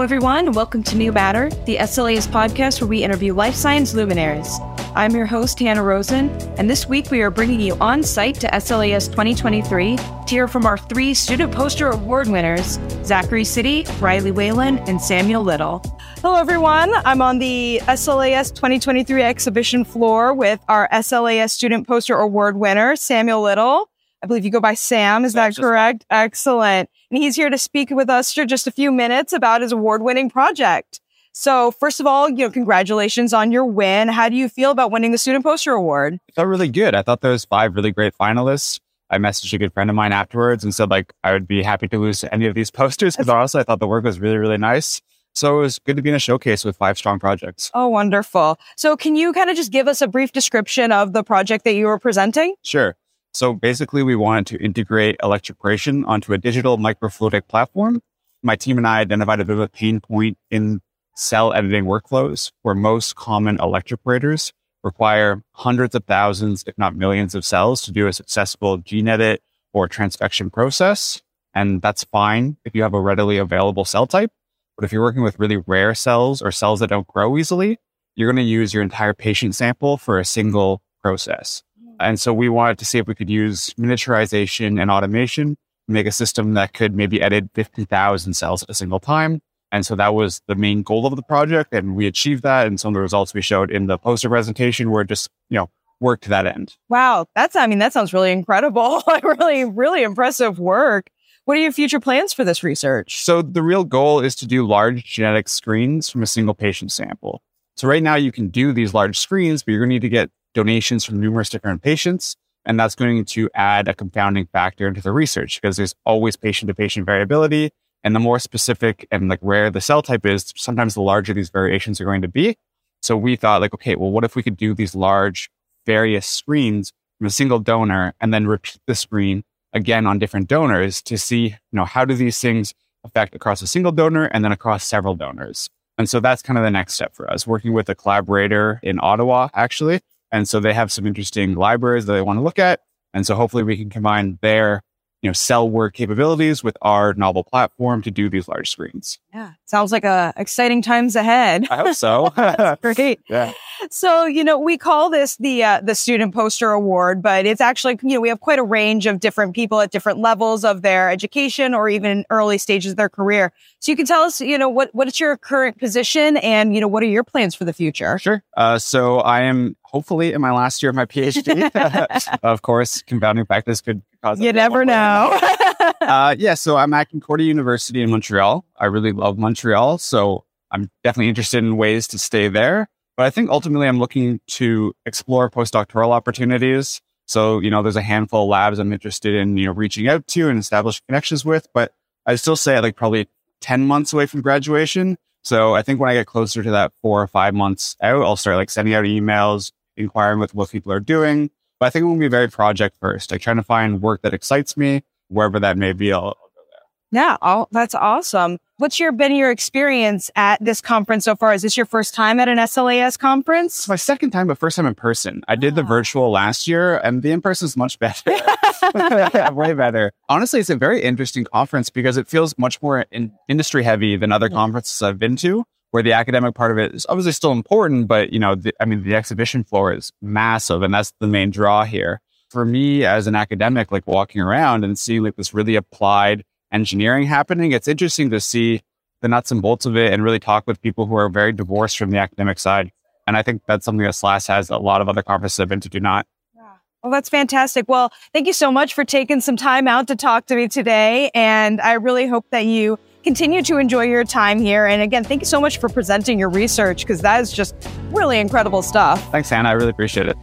Hello, everyone. Welcome to New Matter, the SLAS podcast where we interview life science luminaries. I'm your host, Hannah Rosen, and this week we are bringing you on site to SLAS 2023 to hear from our three Student Poster Award winners Zachary Sitte, Riley Whalen, and Samuel Little. Hello, everyone. I'm on the SLAS 2023 exhibition floor with our SLAS Student Poster Award winner, Samuel Little. I believe you go by Sam. Is that correct? Excellent. And he's here to speak with us for just a few minutes about his award winning project. So first of all, you know, congratulations on your win. How do you feel about winning the Student Poster Award? It felt really good. I thought there was five really great finalists. I messaged a good friend of mine afterwards and said like I would be happy to lose to any of these posters because honestly I thought the work was really really nice. So it was good to be in a showcase with five strong projects. Oh, wonderful. So can you kind of just give us a brief description of the project that you were presenting? Sure. So basically we wanted to integrate electroporation onto a digital microfluidic platform. My team and I identified a bit of a pain point in cell editing workflows where most common electroporators require hundreds of thousands, if not millions of cells to do a successful gene edit or transfection process. And that's fine if you have a readily available cell type. But if you're working with really rare cells or cells that don't grow easily, you're going to use your entire patient sample for a single process. And so we wanted to see if we could use miniaturization and automation, make a system that could maybe edit 50,000 cells at a single time. And so that was the main goal of the project. And we achieved that. And some of the results we showed in the poster presentation were just, you know, work to that end. Wow. That's, I mean, that sounds really incredible. like really, really impressive work. What are your future plans for this research? So the real goal is to do large genetic screens from a single patient sample. So right now you can do these large screens, but you're going to need to get donations from numerous different patients. And that's going to add a confounding factor into the research because there's always patient to patient variability. And the more specific and like rare the cell type is, sometimes the larger these variations are going to be. So we thought like, okay, well, what if we could do these large various screens from a single donor and then repeat the screen again on different donors to see, you know, how do these things affect across a single donor and then across several donors? And so that's kind of the next step for us, working with a collaborator in Ottawa, actually. And so they have some interesting libraries that they want to look at. And so hopefully we can combine their you know, cell work capabilities with our novel platform to do these large screens. Yeah. Sounds like a exciting times ahead. I hope so. great. Yeah. So, you know, we call this the, uh, the student poster award, but it's actually, you know, we have quite a range of different people at different levels of their education or even early stages of their career. So you can tell us, you know, what, what is your current position and, you know, what are your plans for the future? Sure. Uh, so I am hopefully in my last year of my PhD. of course, confounding factors could cause. You never know. uh, yeah, so I'm at Concordia University in Montreal. I really love Montreal, so I'm definitely interested in ways to stay there. But I think ultimately I'm looking to explore postdoctoral opportunities. So, you know, there's a handful of labs I'm interested in, you know, reaching out to and establishing connections with, but I still say like probably 10 months away from graduation. So I think when I get closer to that four or five months out, I'll start like sending out emails, inquiring with what people are doing. But I think it will be very project first, like trying to find work that excites me, wherever that may be. I'll, I'll go there. Yeah, that's awesome. What's your been your experience at this conference so far? Is this your first time at an SLAS conference? It's my second time, but first time in person. I did the ah. virtual last year, and the in person is much better. Way better. Honestly, it's a very interesting conference because it feels much more in industry heavy than other conferences I've been to where the academic part of it is obviously still important, but you know, the, I mean, the exhibition floor is massive and that's the main draw here. For me as an academic, like walking around and seeing like this really applied engineering happening, it's interesting to see the nuts and bolts of it and really talk with people who are very divorced from the academic side. And I think that's something that SLAS has a lot of other conferences I've been to do not. Well, that's fantastic. Well, thank you so much for taking some time out to talk to me today. And I really hope that you continue to enjoy your time here. And again, thank you so much for presenting your research because that is just really incredible stuff. Thanks, Hannah. I really appreciate it.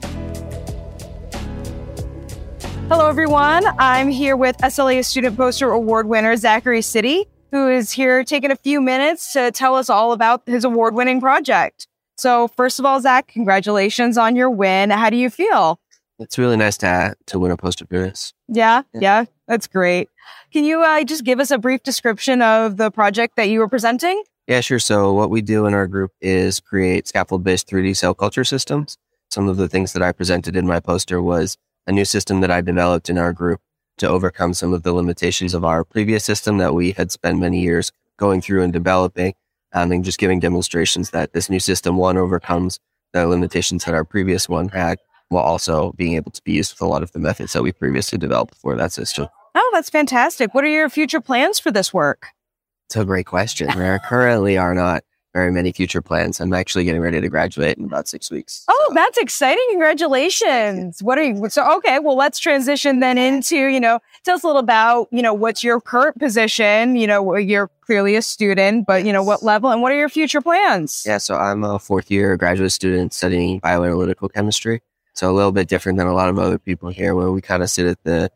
Hello, everyone. I'm here with SLA Student Poster Award winner Zachary Sitte, who is here taking a few minutes to tell us all about his award winning project. So, first of all, Zach, congratulations on your win. How do you feel? It's really nice to to win a poster appearance. Yeah, yeah, yeah, that's great. Can you uh, just give us a brief description of the project that you were presenting? Yeah, sure. So what we do in our group is create scaffold-based 3D cell culture systems. Some of the things that I presented in my poster was a new system that I developed in our group to overcome some of the limitations of our previous system that we had spent many years going through and developing. um, and just giving demonstrations that this new system one overcomes the limitations that our previous one had, while also being able to be used with a lot of the methods that we previously developed for that system. Oh, that's fantastic. What are your future plans for this work? It's a great question. There currently are not very many future plans. I'm actually getting ready to graduate in about six weeks. Oh, so. that's exciting. Congratulations. What are you? So, okay, well, let's transition then into, you know, tell us a little about, you know, what's your current position? You know, you're clearly a student, but, you know, what level and what are your future plans? Yeah, so I'm a fourth year graduate student studying bioanalytical chemistry. So a little bit different than a lot of other people here where we kind of sit at the,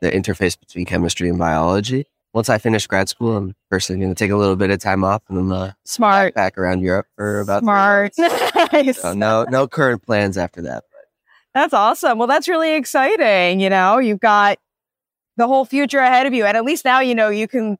the interface between chemistry and biology once I finish grad school, I'm personally going to take a little bit of time off and then uh, smart back around Europe for about smart. nice. So no, no current plans after that. But. That's awesome. Well, that's really exciting. You know, you've got the whole future ahead of you, and at least now you know you can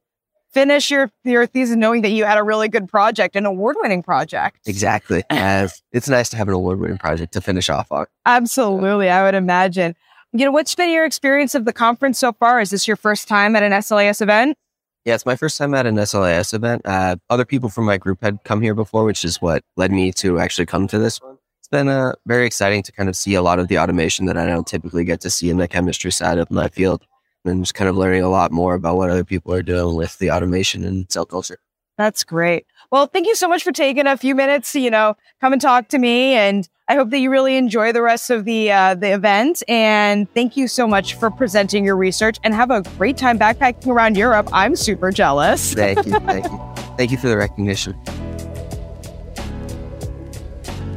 finish your your thesis knowing that you had a really good project, an award winning project. Exactly. As it's nice to have an award winning project to finish off on. Absolutely, I would imagine you know, what's been your experience of the conference so far? Is this your first time at an SLAS event? Yeah, it's my first time at an SLAS event. Uh, other people from my group had come here before, which is what led me to actually come to this one. It's been uh, very exciting to kind of see a lot of the automation that I don't typically get to see in the chemistry side of my field. And just kind of learning a lot more about what other people are doing with the automation and cell culture. That's great. Well, thank you so much for taking a few minutes to, you know, come and talk to me. And I hope that you really enjoy the rest of the uh, the event. And thank you so much for presenting your research and have a great time backpacking around Europe. I'm super jealous. Thank you. Thank you. Thank you for the recognition.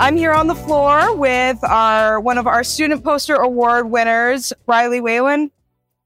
I'm here on the floor with our one of our student poster award winners, Riley Whalen.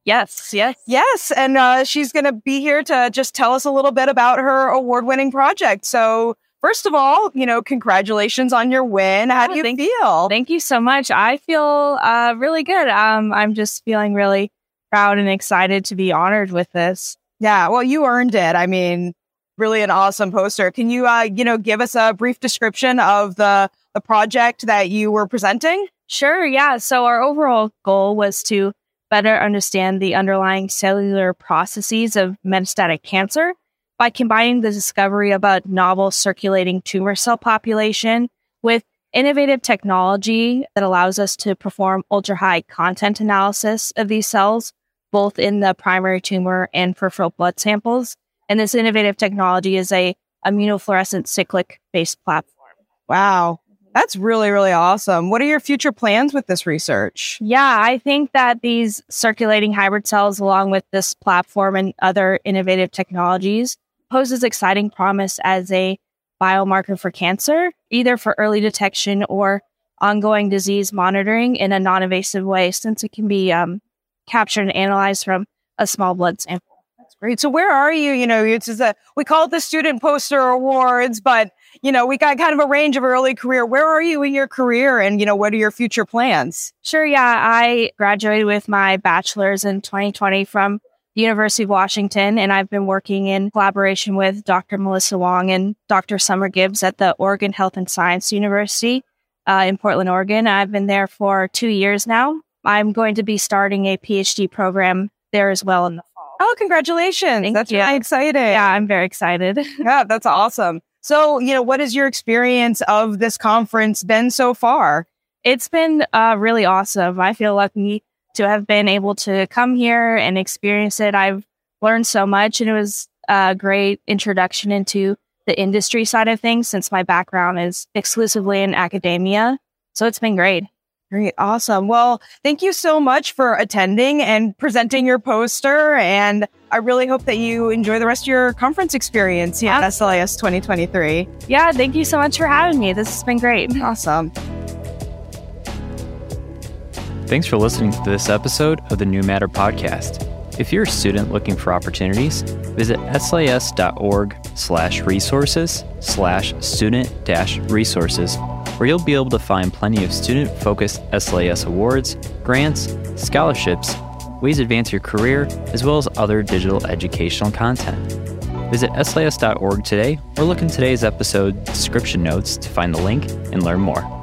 Yes, yes. Yes. And uh, she's going to be here to just tell us a little bit about her award winning project. So, first of all, you know, congratulations on your win. How do you thank, feel? Thank you so much. I feel uh, really good. Um, I'm just feeling really proud and excited to be honored with this. Yeah. Well, you earned it. I mean, really an awesome poster. Can you, uh, you know, give us a brief description of the, the project that you were presenting? Sure. Yeah. So, our overall goal was to better understand the underlying cellular processes of metastatic cancer by combining the discovery of a novel circulating tumor cell population with innovative technology that allows us to perform ultra high content analysis of these cells, both in the primary tumor and peripheral blood samples. And this innovative technology is a immunofluorescent cyclic based platform. Wow. That's really, really awesome. What are your future plans with this research? Yeah, I think that these circulating hybrid cells, along with this platform and other innovative technologies, poses exciting promise as a biomarker for cancer, either for early detection or ongoing disease monitoring in a non invasive way, since it can be um, captured and analyzed from a small blood sample. That's great. So, where are you? You know, it's a, we call it the Student Poster Awards, but you know, we got kind of a range of early career. Where are you in your career and, you know, what are your future plans? Sure. Yeah. I graduated with my bachelor's in 2020 from the University of Washington, and I've been working in collaboration with Dr. Melissa Wong and Dr. Summer Gibbs at the Oregon Health and Science University uh, in Portland, Oregon. I've been there for two years now. I'm going to be starting a PhD program there as well in the fall. Oh, congratulations. Thank that's you. really exciting. Yeah, I'm very excited. yeah, that's awesome. So, you know, what has your experience of this conference been so far? It's been uh, really awesome. I feel lucky to have been able to come here and experience it. I've learned so much, and it was a great introduction into the industry side of things since my background is exclusively in academia. So it's been great. Great. Awesome. Well, thank you so much for attending and presenting your poster. And I really hope that you enjoy the rest of your conference experience yeah. at SLAS 2023. Yeah. Thank you so much for having me. This has been great. Awesome. Thanks for listening to this episode of the New Matter podcast. If you're a student looking for opportunities, visit slas.org slash resources slash student dash resources where you'll be able to find plenty of student focused SLAS awards, grants, scholarships, ways to advance your career, as well as other digital educational content. Visit slas.org today or look in today's episode description notes to find the link and learn more.